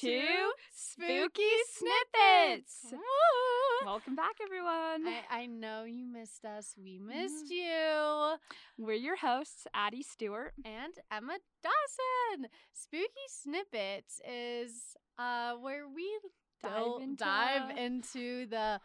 to Spooky Snippets. Woo! Welcome back, everyone. I, I know you missed us. We missed Mhm. you. We're your hosts, Addie Stewart. And Emma Dawson. Spooky Snippets is uh where we Dive into- dive into the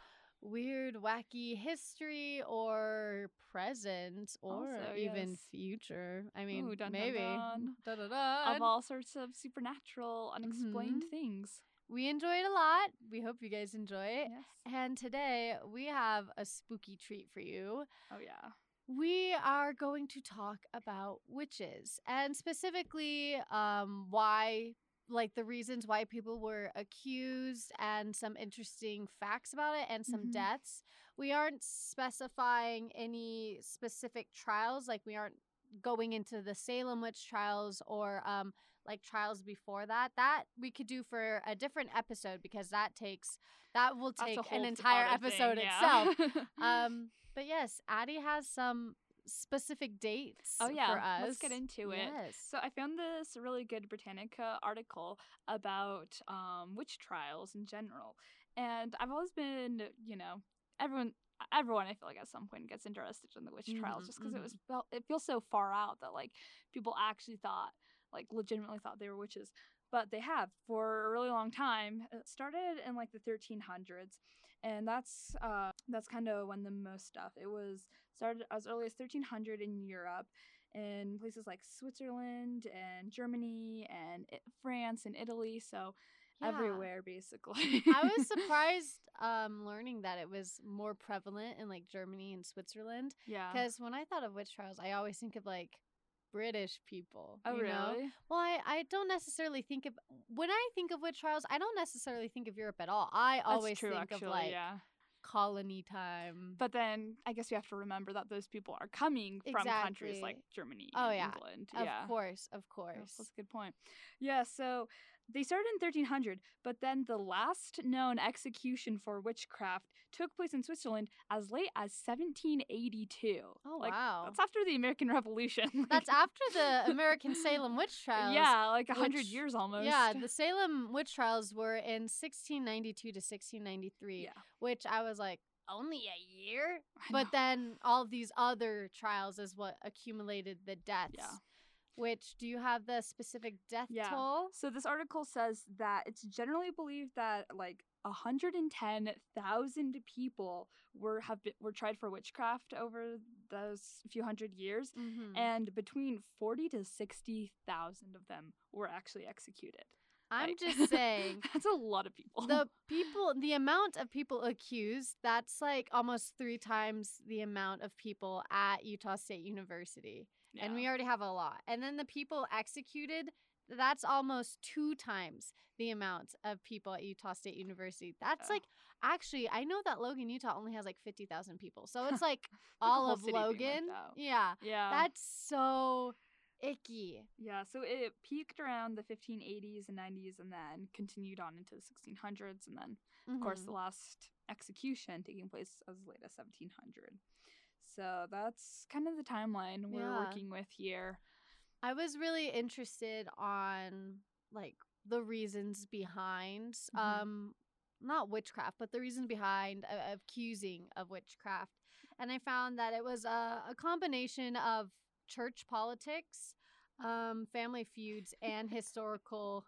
weird, wacky history or present or Also, even yes. future. I mean, Ooh, dun, dun, maybe. dun. Dun-dun-dun. Of all sorts of supernatural, unexplained Mhm. things. We enjoyed a lot. We hope you guys enjoy it. Yes. And today we have a spooky treat for you. Oh, yeah. We are going to talk about witches and specifically um, why, like the reasons why people were accused and some interesting facts about it and some Mhm. deaths. We aren't specifying any specific trials, like we aren't going into the Salem witch trials or um, like trials before that. That we could do for a different episode because that takes that will take an entire other thing, episode yeah. itself. Um, but yes, Addie has some specific dates. oh, yeah. for us. Let's get into it. Yes. So I found this really good Britannica article about um, witch trials in general, and I've always been, you know, everyone, everyone, I feel like at some point gets interested in the witch trials Mhm, just because it was felt, it feels so far out that like people actually thought, like, legitimately thought they were witches, but they have for a really long time. It started in like the 1300s, and that's uh that's kind of when the most stuff. It was started as early as 1300 in Europe in places like Switzerland and Germany and France and Italy. So Yeah. everywhere basically. I was surprised um, learning that it was more prevalent in like Germany and Switzerland. yeah. Because when I thought of witch trials, I always think of like British people. Oh you really? know? Well, I, I don't necessarily think of when I think of witch trials, I don't necessarily think of Europe at all. I That's always true, think actually, of like yeah. Colony time. But then I guess we have to remember that those people are coming from countries like Germany Oh, and yeah. England. of yeah. course, of course. That's a good point. Yeah, so they started in 1300, but then the last known execution for witchcraft took place in Switzerland as late as 1782. Oh like, wow. That's after the American Revolution. That's after the American Salem witch trials. Yeah, like a hundred which- years almost. Yeah, the Salem witch trials were in 1692 to 1693, yeah. which I was like, only a year? But then all of these other trials is what accumulated the deaths. Yeah. Which do you have the specific death Yeah. toll? So this article says that it's generally believed that like 110,000 people were have been, were tried for witchcraft over those few hundred years, Mhm. and between 40 to 60,000 of them were actually executed. I'm Like, just saying. that's a lot of people. the people the amount of people accused that's like almost three times the amount of people at utah state university and we already have a lot and then the people executed that's almost two times the amount of people at utah state university that's Yeah. like actually i know that logan utah only has like 50000 people so it's like all of city being wiped logan out. yeah yeah. that's so icky Yeah, so it peaked around the 1580s and 90s and then continued on into the 1600s and then of course Mhm. the last execution taking place as late as 1700. So that's kind of the timeline we're Yeah. working with here. I was really interested on like the reasons behind Mhm. um not witchcraft, but the reasons behind uh, accusing of witchcraft. And I found that it was a, a combination of church politics, um, family feuds, and historical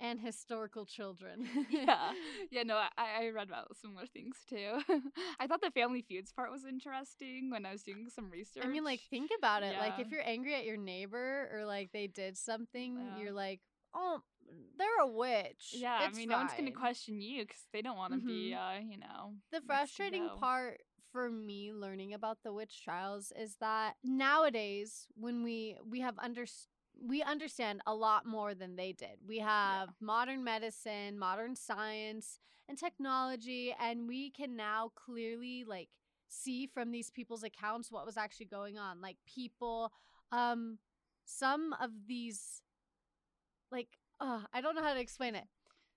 and historical children. yeah, yeah, no, I, I read about similar things too. I thought the family feuds part was interesting when I was doing some research. I mean, like, think about it. Like, if you're angry at your neighbor or like they did something, Yeah. you're like, oh, they're a witch. yeah, It's I mean, no one's gonna question you because they don't want to be, uh, you know, The frustrating part for me learning about the witch trials is that nowadays when we we have under we understand a lot more than they did. We have modern medicine, modern science, and technology and we can now clearly like see from these people's accounts what was actually going on. Like people um some of these like uh, I don't know how to explain it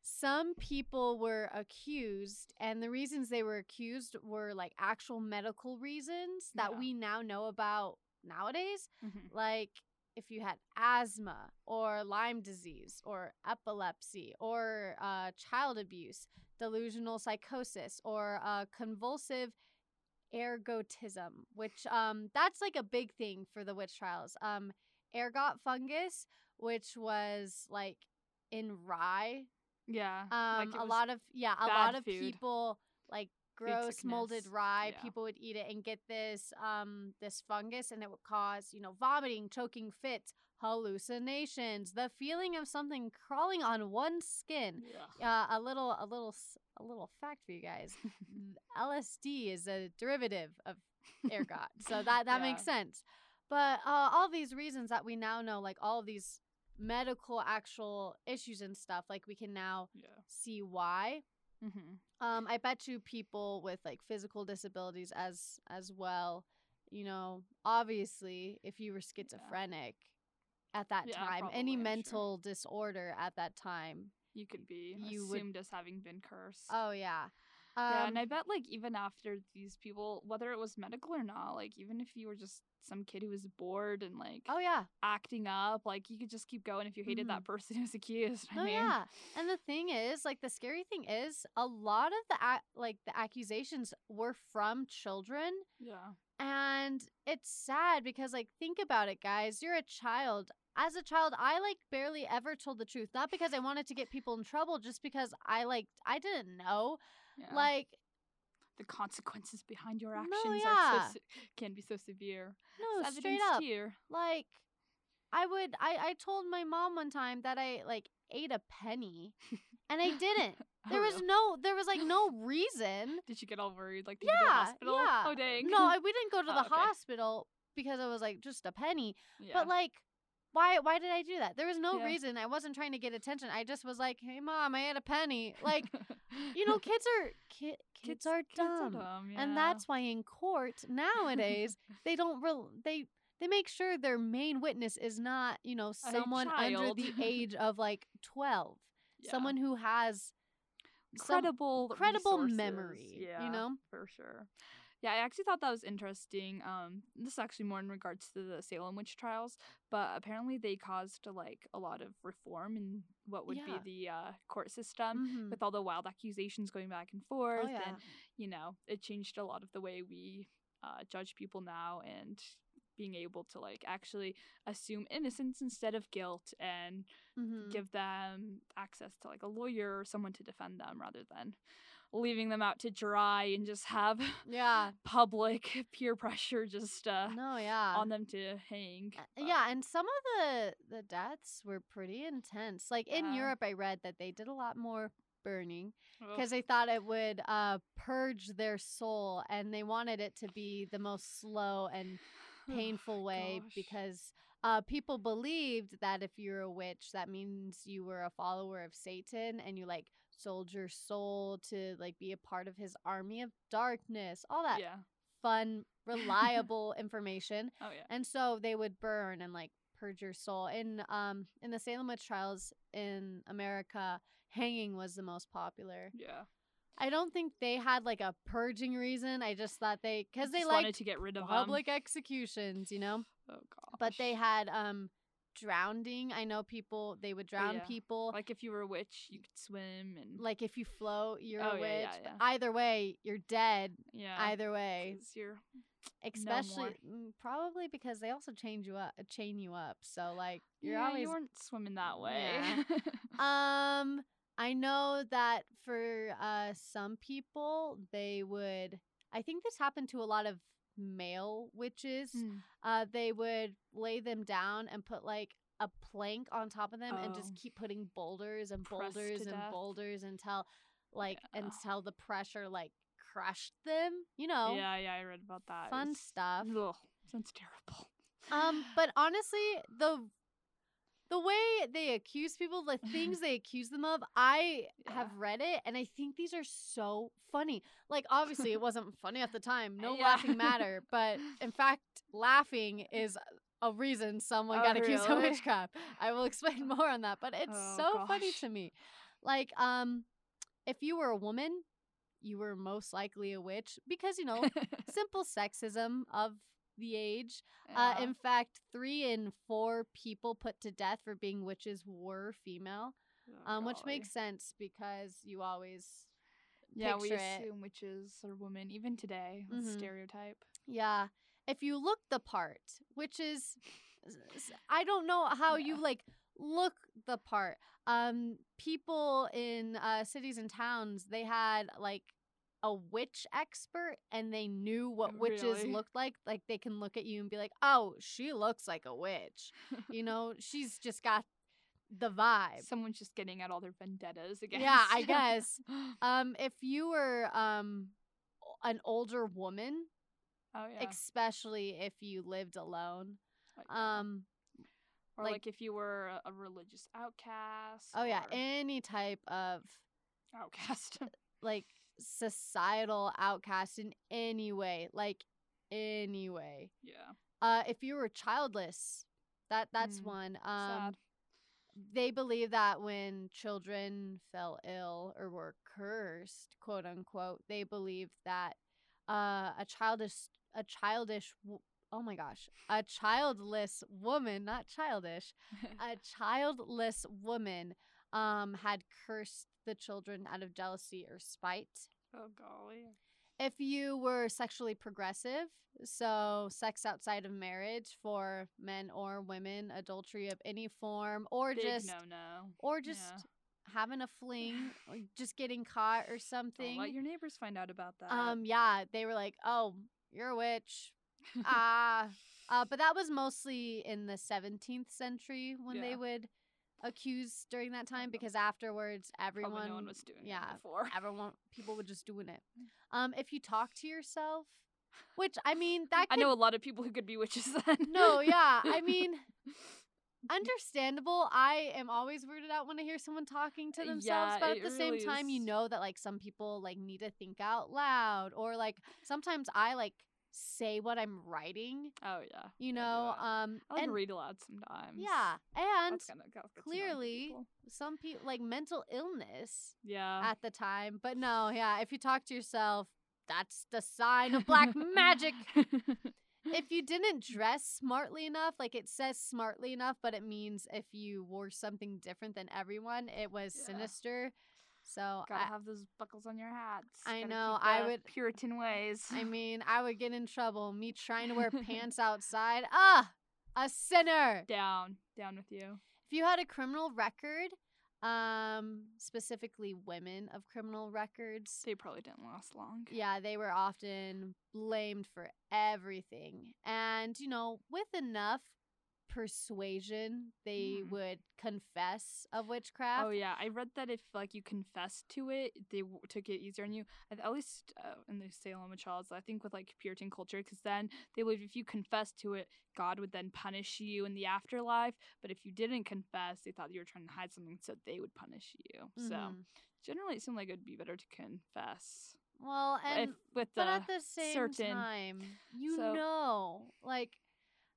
some people were accused and the reasons they were accused were like actual medical reasons that Yeah. we now know about nowadays Mhm. like if you had asthma or Lyme disease or epilepsy or uh, child abuse, delusional psychosis, or uh, convulsive ergotism, which um, that's like a big thing for the witch trials. Um, ergot fungus, which was like in rye. Yeah. Um, like a lot of yeah, a lot of food. people like gross molded rye. Yeah. People would eat it and get this um this fungus, and it would cause you know vomiting, choking fits, hallucinations, the feeling of something crawling on one's skin. Uh, a little a little a little fact for you guys. LSD is a derivative of ergot. so that that makes sense. But uh, all these reasons that we now know, like all of these medical actual issues and stuff, like we can now Yeah. see why. Mm-hmm. Um, I bet you people with like physical disabilities as as well. You know, obviously, if you were schizophrenic at that Yeah, time, probably, any I'm sure. mental disorder at that time. You could be You would- assumed as having been cursed. Oh yeah. Yeah, and Um, I bet like even after these people, whether it was medical or not, like even if you were just some kid who was bored and like oh yeah. acting up, like you could just keep going if you hated that person who was accused. I mean, yeah. And the thing is, like, the scary thing is, a lot of the ac- like the accusations were from children, yeah, and it's sad because, like, think about it, guys. You're a child. As a child, I like barely ever told the truth, not because I wanted to get people in trouble, just because I like I didn't know. yeah. Like, the consequences behind your No, actions are yeah. so can be so severe. no, It's straight up. here. Like, I would I I told my mom one time that I like ate a penny, and I didn't. Oh, There was no there was like no reason. Did you get all worried? Like, did you go to the Yeah, hospital? yeah. Oh dang. No, I, we didn't go to Oh, the okay. hospital because it was like just a penny. yeah. But like, why? Why did I do that? There was no Yeah. reason. I wasn't trying to get attention. I just was like, "Hey, mom, I had a penny." Like, you know, kids are ki- kids, are dumb, yeah. and that's why in court nowadays they don't real they they make sure their main witness is not you know someone under the age of like twelve, Yeah. someone who has credible credible resources. memory. Yeah, You know. for sure. Yeah, I actually thought that was interesting. Um, this is actually more in regards to the Salem witch trials, but apparently they caused like a lot of reform in what would Yeah. be the uh, court system Mhm. with all the wild accusations going back and forth, Oh yeah. and you know, it changed a lot of the way we uh, judge people now, and being able to like actually assume innocence instead of guilt and Mhm. give them access to like a lawyer or someone to defend them rather than leaving them out to dry and just have Yeah. public peer pressure just uh, No, yeah. on them to hang. But- yeah, and some of the the deaths were pretty intense. Like in Yeah. Europe, I read that they did a lot more burning because they thought it would uh, purge their soul, and they wanted it to be the most slow and painful way Gosh. because uh, people believed that if you're a witch, that means you were a follower of Satan and you like sold your soul to like be a part of his army of darkness. All that yeah. fun, reliable information. Oh yeah. And so they would burn and like purge your soul. In um in the Salem witch trials in America, hanging was the most popular. Yeah. I don't think they had like a purging reason. I just thought they because they liked to get rid of public executions, you know. Oh gosh. But they had um drowning. I know people they would drown yeah. people. like if you were a witch, you could swim and Like if you float, you're Oh, a yeah, witch. yeah, But either way, you're dead. yeah. Either way. you're especially more. mm, probably because they also change you up, chain you up. So like you're yeah, always you weren't swimming that way. Um, I know that for uh some people they would. I think this happened to a lot of male witches. Mm. Uh, they would lay them down and put like a plank on top of them and just Oh. keep putting boulders and Pressed boulders and death. boulders until like Yeah. until the pressure like crushed them. You know, Yeah, yeah, I read about that. Fun was- stuff. Ugh, sounds terrible. Um, but honestly, the the way they accuse people, the things they accuse them of, I have read it and I think these are so funny. Like obviously it wasn't funny at the time. No Yeah. laughing matter, but in fact, laughing is a reason someone Oh, got accused of witchcraft. I will explain more on that, but it's Oh, so funny to me. Like um if you were a woman, you were most likely a witch because you know, simple sexism of the age. Uh, in fact, three in four people put to death for being witches were female, Oh, um, which golly. makes sense because you always yeah, we picture it. assume witches are women even today. Mhm. stereotype. Yeah. If you look the part, which is I don't know how you like look the part. Um people in uh cities and towns, they had like a witch expert and they knew what witches Really? looked like. Like they can look at you and be like, "Oh, she looks like a witch." you know, she's just got the vibe. Someone's just getting at all their vendettas again. Yeah, I guess. Um if you were um an older woman, oh yeah. especially if you lived alone. Yeah. Um or like- like, if you were a, a religious outcast. oh yeah, or any type of outcast. like societal outcast in any way, like any way. yeah. Uh if you were childless, that that's Mm, one. Um Sad. they believe that when children fell ill or were cursed, quote unquote, they believed that uh, a childish, a childish, oh my gosh, a childless woman, not childish, a childless woman, um, had cursed the children out of jealousy or spite. oh golly. If you were sexually progressive, so sex outside of marriage for men or women, adultery of any form, or Big just no no. or just having a fling or just getting caught or Don't something. let your neighbors find out about that. um yeah, they were like, "Oh, you're a witch." Ah. uh but that was mostly in the 17th century when they would accuse during that time because afterwards everyone no was doing yeah, it before. everyone people were just doing it. Mm. Um if you talk to yourself, which I mean that I know a lot of people who could be witches then. No, yeah. I mean, understandable. I am always weirded out when I hear someone talking to themselves, yeah, but at the same really time, you know that like some people like need to think out loud, or like sometimes I like say what I'm writing. oh yeah. You know, um, I like and read aloud sometimes. yeah, and That's kinda, clearly people. some people like mental illness Yeah. at the time, but no, yeah, if you talk to yourself, that's the sign of black magic. if you didn't dress smartly enough, like it says smartly enough, but it means if you wore something different than everyone, it was Yeah. sinister. So Gotta I, have those buckles on your hats. I Gotta know, I would- Puritan ways. I mean, I would get in trouble. Me trying to wear pants outside. Ah, a sinner. down, down with you. If you had a criminal record, um, specifically women of criminal records, They probably didn't last long. yeah, they were often blamed for everything. And, you know, with enough persuasion, they Mm. would confess of witchcraft. Oh yeah, I read that if like you confessed to it, they w- took it easier on you. At least uh, in the Salem trials, I think with like Puritan culture, because then they believe if you confessed to it, God would then punish you in the afterlife. But if you didn't confess, they thought you were trying to hide something, so they would punish you. So Mhm. generally, it seemed like it'd be better to confess. Well, and if, with but the at the same certain- time, you so- know, like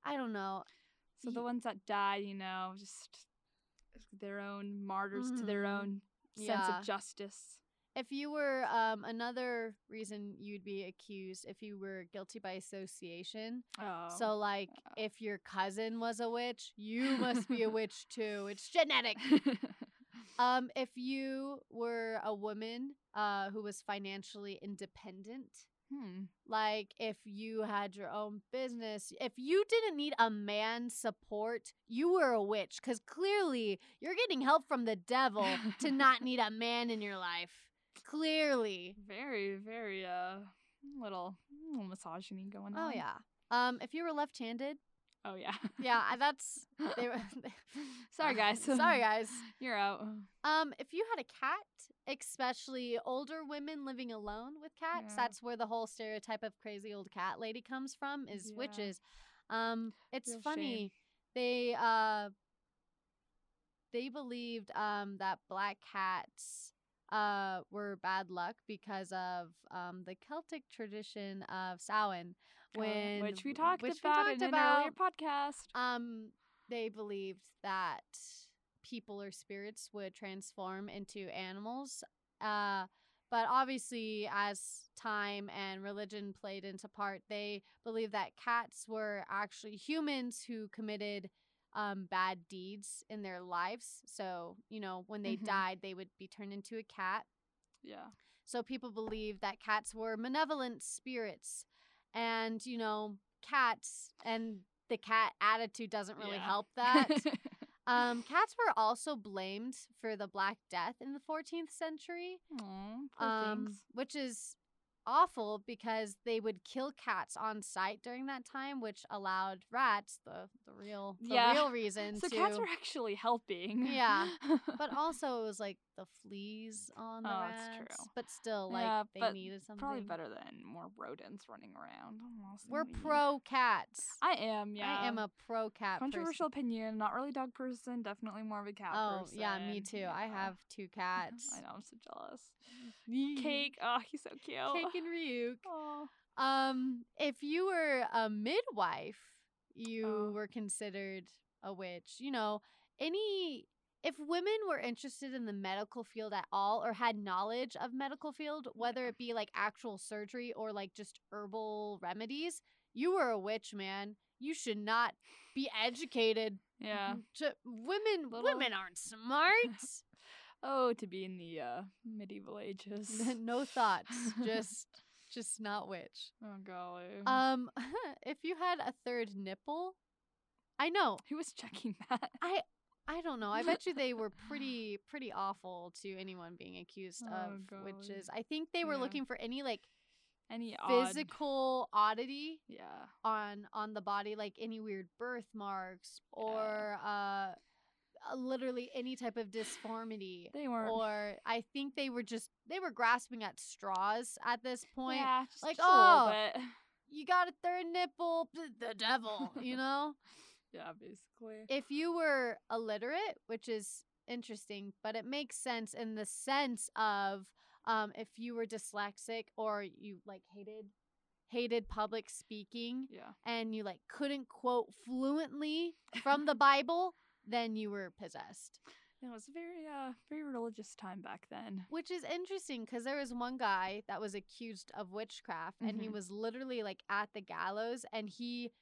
I don't know. So the ones that died, you know, just their own martyrs to their Mhm. own sense Yeah. of justice. If you were um another reason you'd be accused if you were guilty by association. Oh, So like yeah. if your cousin was a witch, you must be a witch too. It's genetic. Um, if you were a woman uh, who was financially independent, hmm. like if you had your own business, if you didn't need a man's support, you were a witch because clearly you're getting help from the devil to not need a man in your life. Clearly. very, very uh little, little misogyny going on. Oh yeah. Um, if you were left-handed, Oh yeah. yeah, that's they were. Sorry guys. Sorry guys. You're out. Um, if you had a cat, especially older women living alone with cats, Yeah. that's where the whole stereotype of crazy old cat lady comes from is Yeah. witches. Um, it's Real funny. shame. They uh they believed um that black cats uh were bad luck because of um the Celtic tradition of Samhain when which we talked which we about talked in an earlier podcast. Um, they believed that people or spirits would transform into animals. Uh, but obviously, as time and religion played into part, they believed that cats were actually humans who committed um, bad deeds in their lives. So, you know, when they Mhm. died, they would be turned into a cat. Yeah. So people believed that cats were malevolent spirits. And, you know, cats and the cat attitude doesn't really Yeah. help that. um, cats were also blamed for the Black Death in the 14th century, Aw, poor um, which is awful because they would kill cats on sight during that time, which allowed rats, the, the real the Yeah. real reason So to cats were actually helping. Yeah, but also it was like the fleas on the Oh, rats. it's true. But still, like Yeah, they needed something. Probably better than more rodents running around. We're indeed. pro cats. I am, yeah. I am a pro cat. controversial opinion. Not really dog person. Definitely more of a cat Oh person. yeah, me too. I have two cats. I know. I'm so jealous. Cake, Cake. Oh, he's so cute. Cake and Ryuk. Oh. Um, if you were a midwife, you Oh. were considered a witch. You know, any if women were interested in the medical field at all or had knowledge of medical field, whether it be like actual surgery or like just herbal remedies, you were a witch, man. You should not be educated. Yeah. To, women Little- women aren't smart. Oh, to be in the uh, medieval ages. no thoughts. Just just not witch. oh golly. Um, if you had a third nipple, I know. Who was checking that? I don't know. I bet you they were pretty pretty awful to anyone being accused Oh, of golly. witches. I think they were Yeah. looking for any like Any odd? physical oddity Yeah. on on the body, like any weird birthmarks or uh, uh, literally any type of disformity. They weren't. Or I think they were just they were grasping at straws at this point. yeah, just, like, just a little oh, bit. You got a third nipple, the devil, you know? Yeah, basically. if you were illiterate, which is interesting, but it makes sense in the sense of um, if you were dyslexic or you like hated hated public speaking Yeah. and you like couldn't quote fluently from the Bible, then you were possessed. It was a very uh very religious time back then. Which is interesting because there was one guy that was accused of witchcraft and he Mhm. was literally like at the gallows and he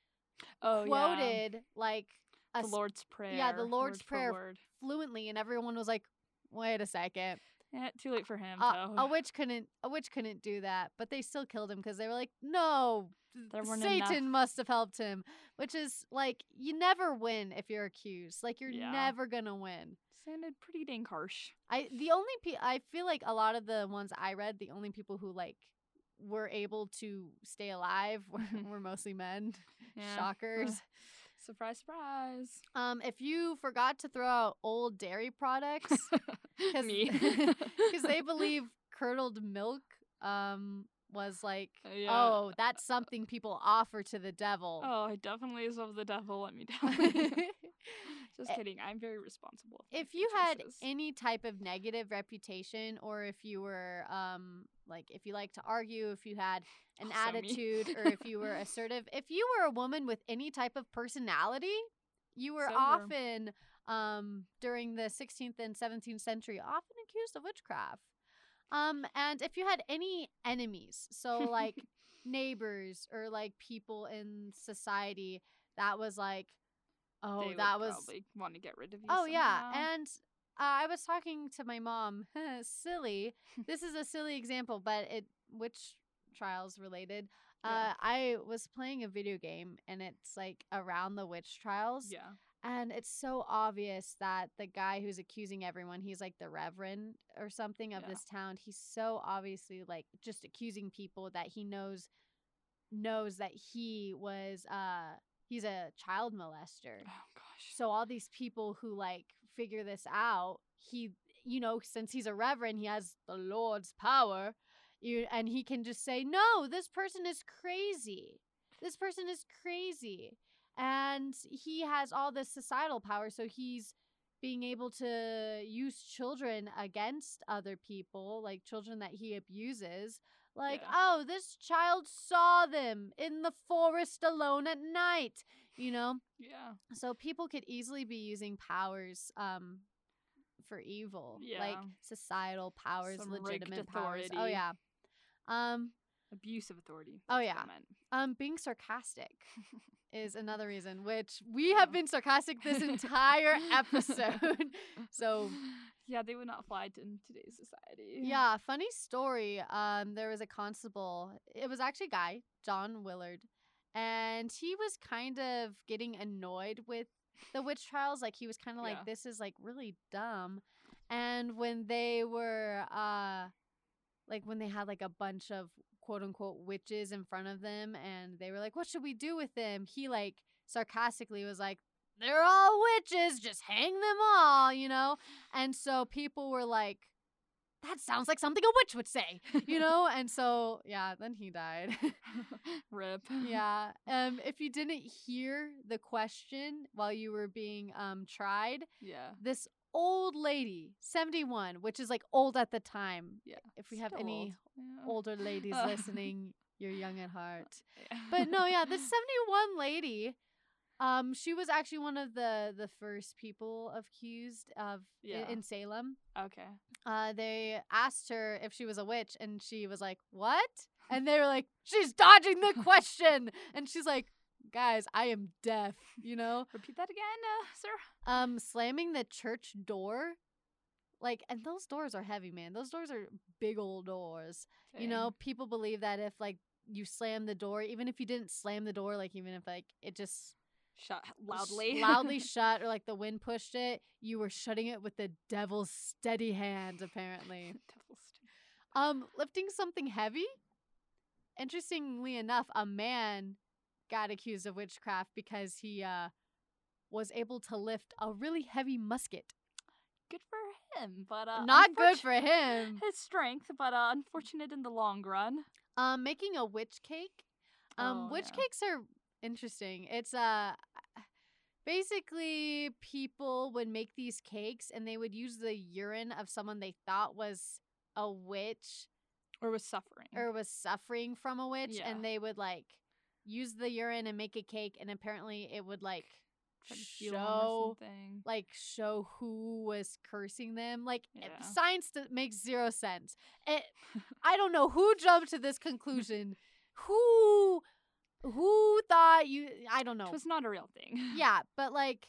Oh yeah. quoted like a The Lord's Prayer. yeah, the Lord's word Prayer word. fluently and everyone was like, wait a second. Yeah, too late for him. Uh, though. a witch couldn't a witch couldn't do that, but they still killed him because they were like, no, Satan enough- must have helped him. Which is like you never win if you're accused. Like you're Yeah. never gonna win. sounded pretty dang harsh. I the only pe- I feel like a lot of the ones I read, the only people who like were able to stay alive We're mostly men. Yeah. Shockers. Surprise, surprise. Um, if you forgot to throw out old dairy products, because they believe curdled milk um was like Yeah. oh that's something people offer to the devil Oh, I definitely is of the devil. Let me tell you. Just Eh, kidding. I'm very responsible. if you had any type of negative reputation or if you were um like if you like to argue if you had an Also attitude or if you were assertive if you were a woman with any type of personality you were So were. often um during the 16th and 17th century often accused of witchcraft um and if you had any enemies so like neighbors or like people in society that was like oh They would that was probably want to get rid of you. Oh yeah, somehow. and uh, I was talking to my mom. silly. this is a silly example, but it witch trials related. Uh, Yeah. I was playing a video game, and it's like around the witch trials, yeah. And it's so obvious that the guy who's accusing everyone, he's like the reverend or something of Yeah. this town. He's so obviously like just accusing people that he knows knows that he was uh he's a child molester. Oh gosh. So all these people who like figure this out, he you know, since he's a reverend, he has the Lord's power. You and he can just say, "No, this person is crazy. This person is crazy." And he has all this societal power, so he's being able to use children against other people, like children that he abuses. Like, Yeah. oh, this child saw them in the forest alone at night, you know? yeah. So people could easily be using powers um for evil, like societal powers, Some legitimate powers. Oh yeah. Um, Abuse of authority. Oh, that's I yeah. um, being sarcastic is another reason, which we have Oh. been sarcastic this entire episode. so yeah, they would not fly in today's society. Yeah, funny story. Um, there was a constable. It was actually a guy, John Willard, and he was kind of getting annoyed with the witch trials. Like he was kind of Yeah. like, "This is like really dumb." And when they were, uh, like when they had like a bunch of quote unquote witches in front of them, and they were like, "What should we do with them?" He like sarcastically was like. They're all witches, just hang them all, you know? And so people were like, that sounds like something a witch would say, you know? and so, yeah, then he died. Rip. yeah. Um, if you didn't hear the question while you were being um tried, Yeah. this old lady, 71, which is like old at the time. Yeah. If we have Still any old. Yeah. older ladies Uh. listening, you're young at heart. Yeah. But no, yeah, this 71 lady, um, she was actually one of the the first people accused of Yeah. in Salem. okay. uh, they asked her if she was a witch, and she was like, "What?" And they were like, "She's dodging the question," and she's like, "Guys, I am deaf," you know. Repeat that again, uh, sir. Um, slamming the church door, like, and those doors are heavy, man. Those doors are big old doors. You know, people believe that if like you slam the door, even if you didn't slam the door, like even if like it just shut sh- loudly. loudly shut or like the wind pushed it, you were shutting it with the devil's steady hand, apparently. Devil's stick. Um, lifting something heavy. Interestingly enough, a man got accused of witchcraft because he uh was able to lift a really heavy musket. Good for him, but uh, Not good for him. his strength, but uh, unfortunate in the long run. Um, making a witch cake. Um, Oh, witch yeah. cakes are interesting. It's uh basically people would make these cakes and they would use the urine of someone they thought was a witch Or was suffering. or was suffering from a witch Yeah. and they would like use the urine and make a cake and apparently it would like Try to heal him or show like show who was cursing them like it- Yeah. science that makes zero sense it, i don't know who jumped to this conclusion who who thought you i don't know It was not a real thing. yeah but like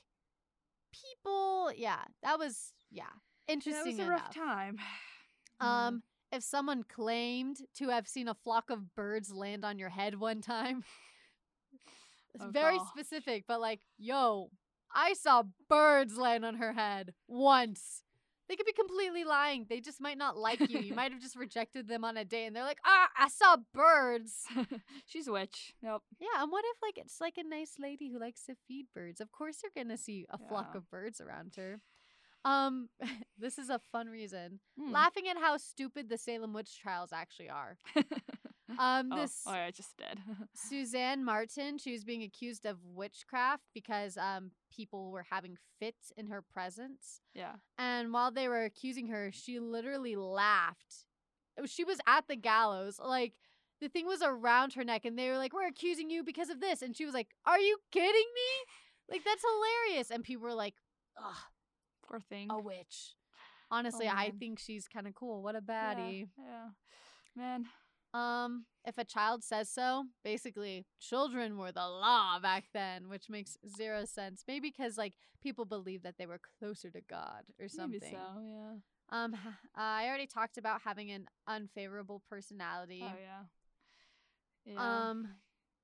people yeah that was yeah interesting. that was a rough time. um if someone claimed to have seen a flock of birds land on your head one time. It's Oh, very God. specific but like yo i saw birds land on her head once. They could be completely lying. They just might not like you. You might have just rejected them on a date and they're like ah i saw birds. She's a witch. Yep. yeah and what if like it's like a nice lady who likes to feed birds? Of course you're gonna see a flock of birds around her um this is a fun reason Hmm. laughing at how stupid the Salem witch trials actually are. Um, oh, this oh, I just did. Suzanne Martin, she was being accused of witchcraft because um people were having fits in her presence, yeah. and while they were accusing her, she literally laughed. She was at the gallows, like. The thing was around her neck, and they were like, "We're accusing you because of this," and she was like, "Are you kidding me? Like that's hilarious!" And people were like, "Ugh, Thing. a witch." Honestly, I think she's kind of cool. What a Yeah, baddie. Yeah. Man. Um, if a child says so, basically, children were the law back then, which makes zero sense. Maybe because like people believed that they were closer to God or something. Maybe so. Yeah. Um, I already talked about having an unfavorable personality. Oh yeah. Yeah. Um,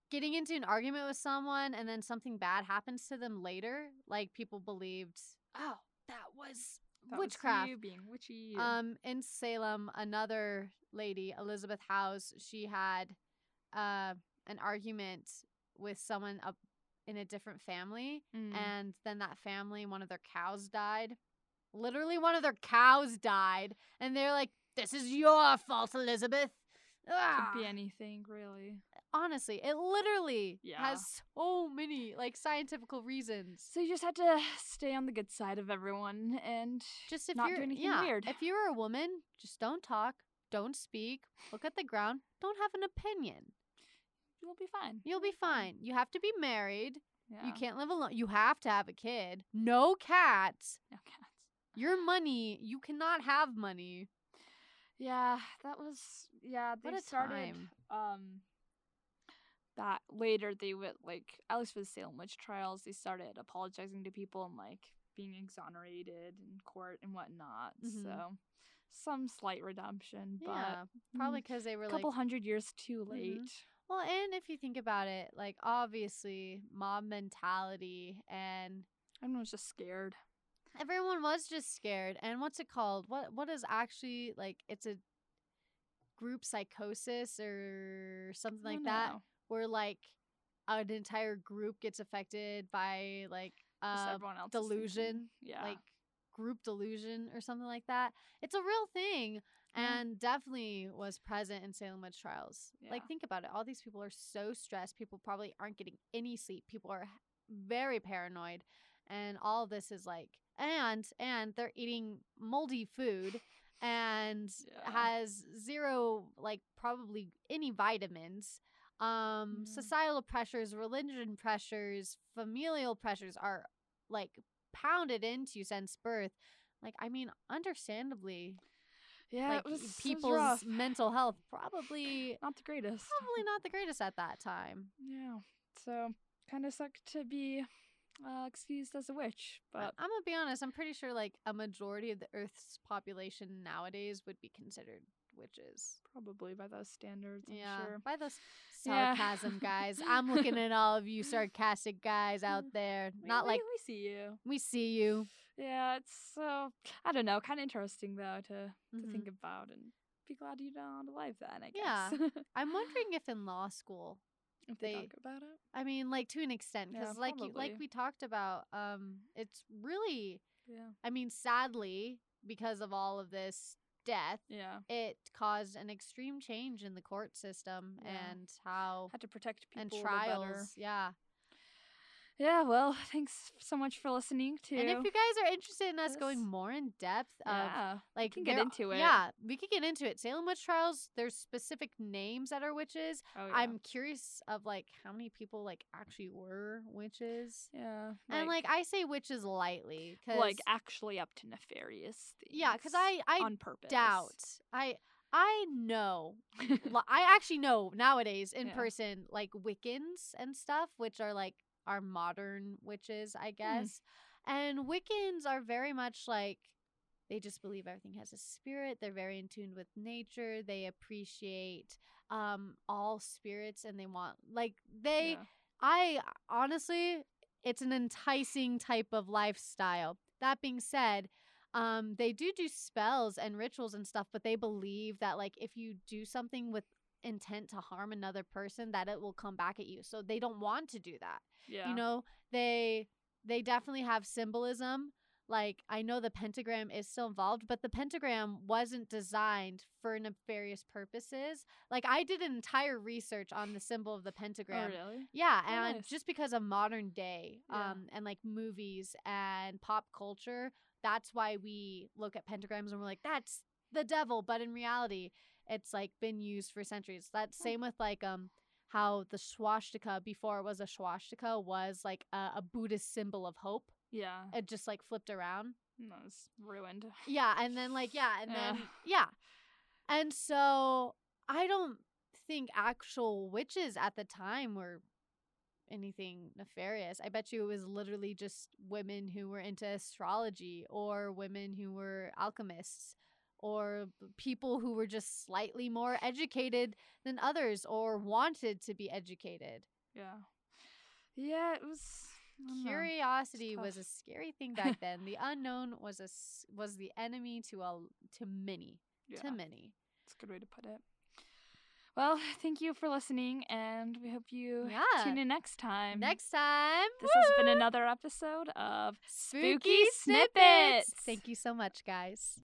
getting into an argument with someone and then something bad happens to them later, like people believed, oh, that was That was witchcraft. you being witchy. Um, in Salem, another lady, Elizabeth House, she had uh, an argument with someone up in a different family, Mm. and then that family, one of their cows died. Literally, one of their cows died, and they're like, "This is your fault, Elizabeth." Ah. Could be anything, really. Honestly, it literally Yeah. has so many like scientific reasons. So you just had to stay on the good side of everyone and Just if not do you're anything yeah, weird. if you're a woman, just don't talk, don't speak, look at the ground, don't have an opinion. you'll be fine. You'll be fine. You have to be married. Yeah. You can't live alone. You have to have a kid. No cats. No cats. Your money, you cannot have money. Yeah, that was yeah. They What a started time. um that later they would like at least for the Salem witch trials they started apologizing to people and like being exonerated in court and whatnot. Mhm. So some slight redemption, but yeah, probably because they were a like, couple hundred years too late. well, and if you think about it, like obviously mob mentality and Everyone was just scared. everyone was just scared. And what's it called? What what is actually like? It's a group psychosis or something like that, know. Where like an entire group gets affected by like uh, delusion, Yeah. like group delusion or something like that. It's a real thing Yeah. and definitely was present in Salem witch trials. Like think about it. All these people are so stressed. People probably aren't getting any sleep. People are very paranoid and all this is like and and they're eating moldy food and Yeah. has zero like probably any vitamins um Mhm. societal pressures religion pressures familial pressures are like pounded into you since birth like i mean understandably yeah, like was, people's mental health probably not the greatest. probably not the greatest at that time Yeah. So kind of sucked to be uh, excused as a witch, but i'm gonna be honest i'm pretty sure like a majority of the earth's population nowadays would be considered witches probably by those standards, I'm yeah sure. by those Yeah. sarcasm guys i'm looking at all of you sarcastic guys out there We- not we- like we see you. we see you Yeah, it's so I don't know, kind of interesting though to to Mhm. think about and be glad you're not alive then. I guess. Yeah. i'm wondering if in law school if they, they- talk about it. I mean, like to an extent, Yeah, because like you, like we talked about, um, it's really, Yeah. I mean, sadly, because of all of this death, Yeah. it caused an extreme change in the court system Yeah. and how Had to protect people and trials. Yeah, Yeah, well, thanks so much for listening to and if you guys are interested in us going more in depth of yeah, like can get into it. Yeah, we could get into it. Salem witch trials. There's specific names that are witches. oh, yeah. I'm curious of like how many people like actually were witches. yeah, and like I say witches lightly because like actually up to nefarious things. yeah, because I I on purpose doubt I I know I actually know nowadays in Yeah. person like Wiccans and stuff, which are like our modern witches, Hmm. I guess. And Wiccans are very much like they just believe everything has a spirit. They're very in tune with nature. They appreciate um all spirits and they want like they Yeah. I honestly, it's an enticing type of lifestyle. That being said, um, they do do spells and rituals and stuff, but they believe that like if you do something with intent to harm another person, that it will come back at you. So they don't want to do that. yeah. You know, they they definitely have symbolism. Like I know the pentagram is still involved, but the pentagram wasn't designed for nefarious purposes. Like I did an entire research on the symbol of the pentagram. Oh, pentagram. really? Yeah, Oh, and nice. just because of modern day, Yeah. um, and like movies and pop culture, that's why we look at pentagrams and we're like, that's the devil. But in reality, it's like been used for centuries. That's Hmm. same with like um how the swastika before it was a swastika was like a, a Buddhist symbol of hope. Yeah. It just like flipped around. No, was ruined. Yeah, and then like yeah, and Yeah. then yeah. And so I don't think actual witches at the time were anything nefarious. I bet you it was literally just women who were into astrology or women who were alchemists or people who were just slightly more educated than others or wanted to be educated. Yeah. Yeah, it was. Curiosity was a scary thing back then. the unknown was a was the enemy to all to many, Yeah, to many. It's a good way to put it. Well, thank you for listening, and we hope you Yeah. tune in next time. Next time, This has been another episode of Spooky Spooky Snippets. Thank you so much, guys.